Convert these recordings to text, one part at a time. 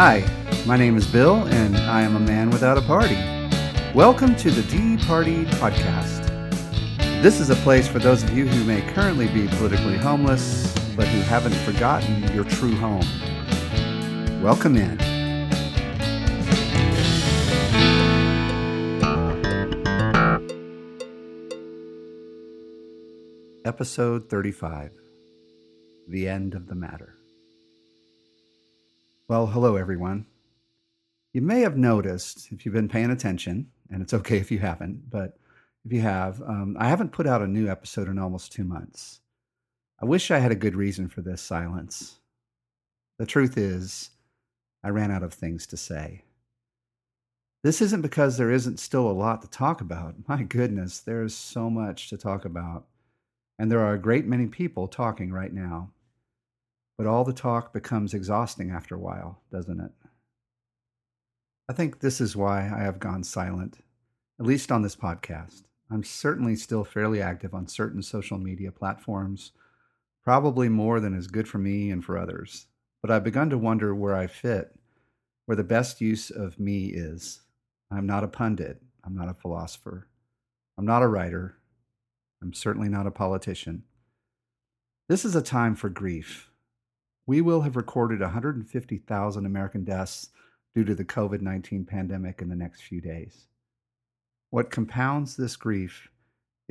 Hi, my name is Bill, and I am a man without a party. Welcome to the D Party Podcast. This is a place for those of you who may currently be politically homeless, but who haven't forgotten your true home. Welcome in. Episode 35 The End of the Matter. Well, hello, everyone. You may have noticed, if you've been paying attention, and it's okay if you haven't, but if you have, um, I haven't put out a new episode in almost two months. I wish I had a good reason for this silence. The truth is, I ran out of things to say. This isn't because there isn't still a lot to talk about. My goodness, there is so much to talk about. And there are a great many people talking right now. But all the talk becomes exhausting after a while, doesn't it? I think this is why I have gone silent, at least on this podcast. I'm certainly still fairly active on certain social media platforms, probably more than is good for me and for others. But I've begun to wonder where I fit, where the best use of me is. I'm not a pundit. I'm not a philosopher. I'm not a writer. I'm certainly not a politician. This is a time for grief we will have recorded 150,000 American deaths due to the COVID 19 pandemic in the next few days. What compounds this grief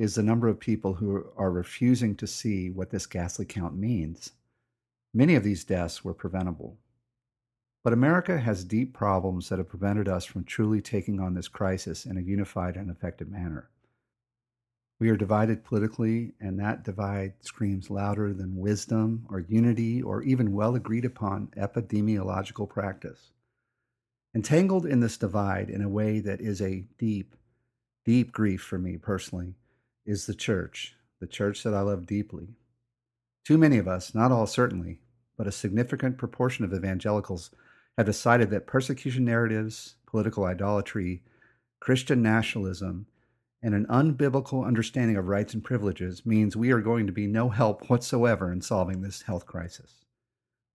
is the number of people who are refusing to see what this ghastly count means. Many of these deaths were preventable. But America has deep problems that have prevented us from truly taking on this crisis in a unified and effective manner. We are divided politically, and that divide screams louder than wisdom or unity or even well agreed upon epidemiological practice. Entangled in this divide in a way that is a deep, deep grief for me personally is the church, the church that I love deeply. Too many of us, not all certainly, but a significant proportion of evangelicals have decided that persecution narratives, political idolatry, Christian nationalism, and an unbiblical understanding of rights and privileges means we are going to be no help whatsoever in solving this health crisis.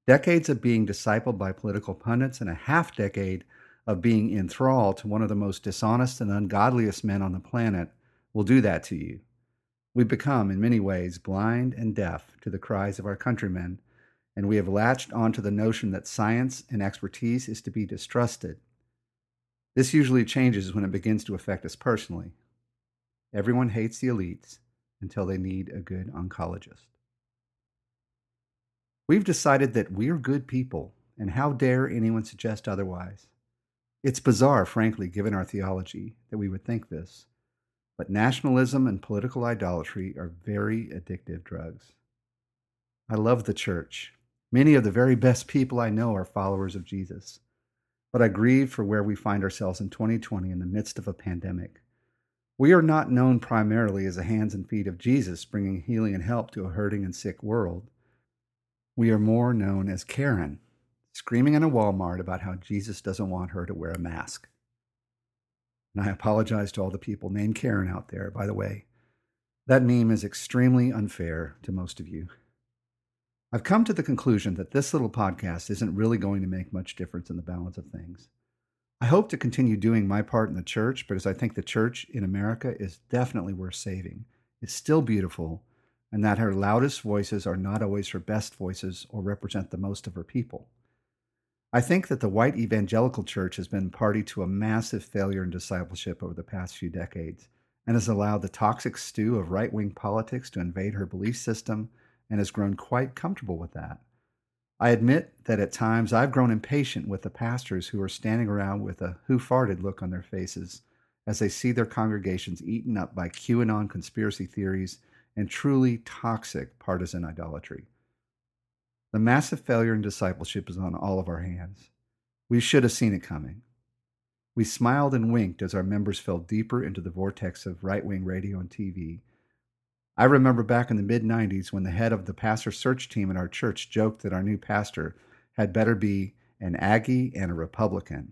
Decades of being discipled by political pundits and a half decade of being enthralled to one of the most dishonest and ungodliest men on the planet will do that to you. We become, in many ways, blind and deaf to the cries of our countrymen, and we have latched onto the notion that science and expertise is to be distrusted. This usually changes when it begins to affect us personally. Everyone hates the elites until they need a good oncologist. We've decided that we're good people, and how dare anyone suggest otherwise? It's bizarre, frankly, given our theology, that we would think this. But nationalism and political idolatry are very addictive drugs. I love the church. Many of the very best people I know are followers of Jesus. But I grieve for where we find ourselves in 2020 in the midst of a pandemic. We are not known primarily as the hands and feet of Jesus bringing healing and help to a hurting and sick world. We are more known as Karen, screaming in a Walmart about how Jesus doesn't want her to wear a mask. And I apologize to all the people named Karen out there, by the way. That meme is extremely unfair to most of you. I've come to the conclusion that this little podcast isn't really going to make much difference in the balance of things. I hope to continue doing my part in the church because I think the church in America is definitely worth saving. It's still beautiful, and that her loudest voices are not always her best voices or represent the most of her people. I think that the white evangelical church has been party to a massive failure in discipleship over the past few decades and has allowed the toxic stew of right wing politics to invade her belief system and has grown quite comfortable with that. I admit that at times I've grown impatient with the pastors who are standing around with a who farted look on their faces as they see their congregations eaten up by QAnon conspiracy theories and truly toxic partisan idolatry. The massive failure in discipleship is on all of our hands. We should have seen it coming. We smiled and winked as our members fell deeper into the vortex of right wing radio and TV I remember back in the mid 90s when the head of the pastor search team in our church joked that our new pastor had better be an Aggie and a Republican.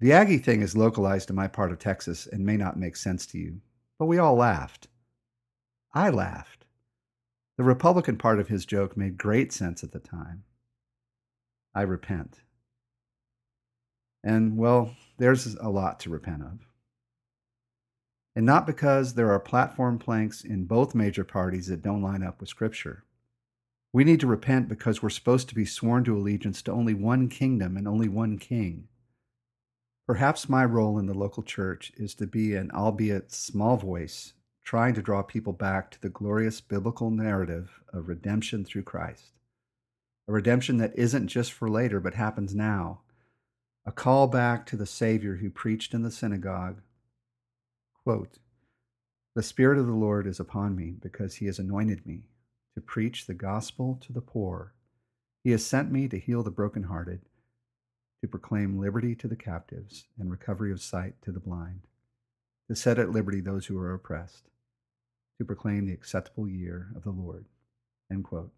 The Aggie thing is localized to my part of Texas and may not make sense to you, but we all laughed. I laughed. The Republican part of his joke made great sense at the time. I repent. And, well, there's a lot to repent of. And not because there are platform planks in both major parties that don't line up with Scripture. We need to repent because we're supposed to be sworn to allegiance to only one kingdom and only one king. Perhaps my role in the local church is to be an albeit small voice, trying to draw people back to the glorious biblical narrative of redemption through Christ. A redemption that isn't just for later, but happens now. A call back to the Savior who preached in the synagogue. Quote, the Spirit of the Lord is upon me because he has anointed me to preach the gospel to the poor. He has sent me to heal the brokenhearted, to proclaim liberty to the captives and recovery of sight to the blind, to set at liberty those who are oppressed, to proclaim the acceptable year of the Lord. To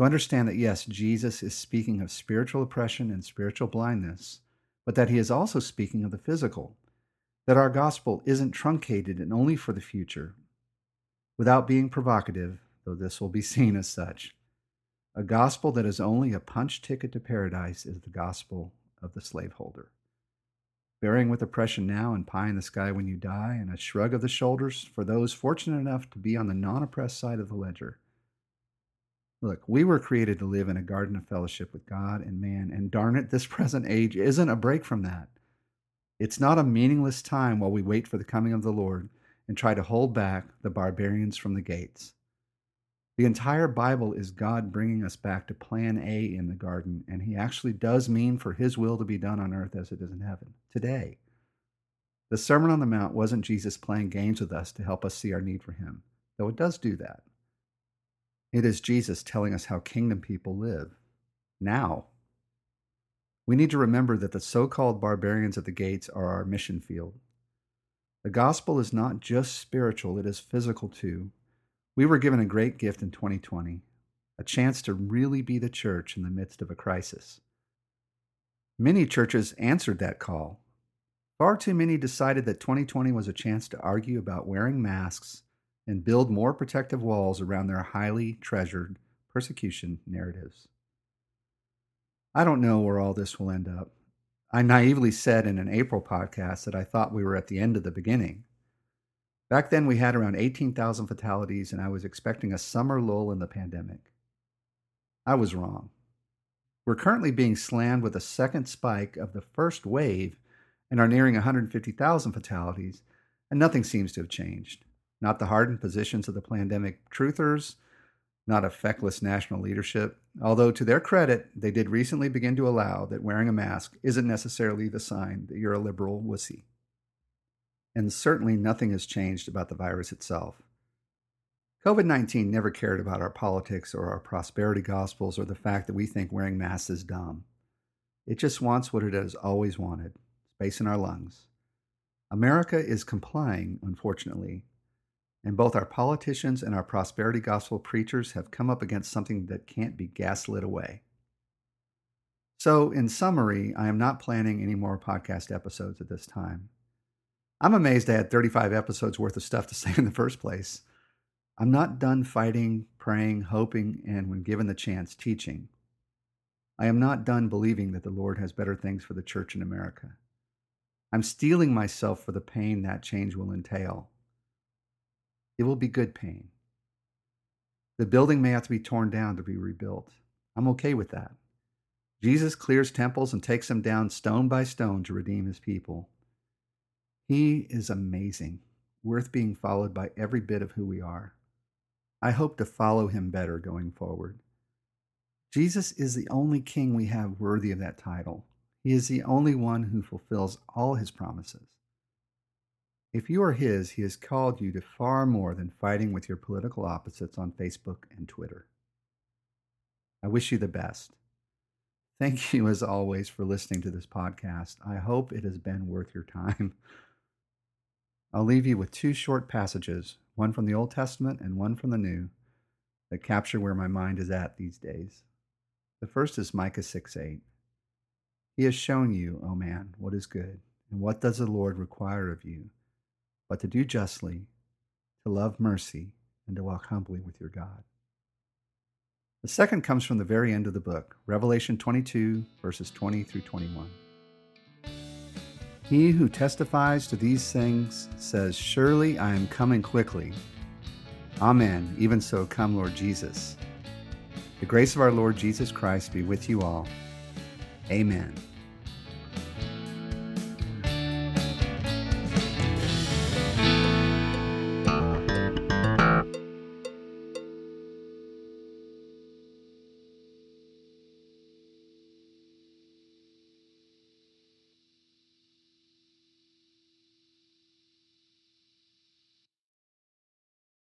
understand that, yes, Jesus is speaking of spiritual oppression and spiritual blindness, but that he is also speaking of the physical, that our gospel isn't truncated and only for the future, without being provocative, though this will be seen as such. A gospel that is only a punch ticket to paradise is the gospel of the slaveholder. Bearing with oppression now and pie in the sky when you die, and a shrug of the shoulders for those fortunate enough to be on the non oppressed side of the ledger. Look, we were created to live in a garden of fellowship with God and man, and darn it, this present age isn't a break from that. It's not a meaningless time while we wait for the coming of the Lord and try to hold back the barbarians from the gates. The entire Bible is God bringing us back to plan A in the garden, and He actually does mean for His will to be done on earth as it is in heaven today. The Sermon on the Mount wasn't Jesus playing games with us to help us see our need for Him, though it does do that. It is Jesus telling us how kingdom people live now. We need to remember that the so called barbarians at the gates are our mission field. The gospel is not just spiritual, it is physical too. We were given a great gift in 2020 a chance to really be the church in the midst of a crisis. Many churches answered that call. Far too many decided that 2020 was a chance to argue about wearing masks and build more protective walls around their highly treasured persecution narratives. I don't know where all this will end up. I naively said in an April podcast that I thought we were at the end of the beginning. Back then, we had around 18,000 fatalities, and I was expecting a summer lull in the pandemic. I was wrong. We're currently being slammed with a second spike of the first wave and are nearing 150,000 fatalities, and nothing seems to have changed. Not the hardened positions of the pandemic truthers, not a feckless national leadership, although to their credit, they did recently begin to allow that wearing a mask isn't necessarily the sign that you're a liberal wussy. And certainly nothing has changed about the virus itself. COVID 19 never cared about our politics or our prosperity gospels or the fact that we think wearing masks is dumb. It just wants what it has always wanted space in our lungs. America is complying, unfortunately, and both our politicians and our prosperity gospel preachers have come up against something that can't be gaslit away. So, in summary, I am not planning any more podcast episodes at this time. I'm amazed I had 35 episodes worth of stuff to say in the first place. I'm not done fighting, praying, hoping, and when given the chance, teaching. I am not done believing that the Lord has better things for the church in America. I'm steeling myself for the pain that change will entail. It will be good pain. The building may have to be torn down to be rebuilt. I'm okay with that. Jesus clears temples and takes them down stone by stone to redeem his people. He is amazing, worth being followed by every bit of who we are. I hope to follow him better going forward. Jesus is the only king we have worthy of that title. He is the only one who fulfills all his promises. If you are His, He has called you to far more than fighting with your political opposites on Facebook and Twitter. I wish you the best. Thank you, as always, for listening to this podcast. I hope it has been worth your time. I'll leave you with two short passages, one from the Old Testament and one from the New, that capture where my mind is at these days. The first is Micah 6 8. He has shown you, O man, what is good, and what does the Lord require of you but to do justly, to love mercy, and to walk humbly with your God. The second comes from the very end of the book, Revelation 22, verses 20 through 21. He who testifies to these things says, Surely I am coming quickly. Amen. Even so, come, Lord Jesus. The grace of our Lord Jesus Christ be with you all. Amen.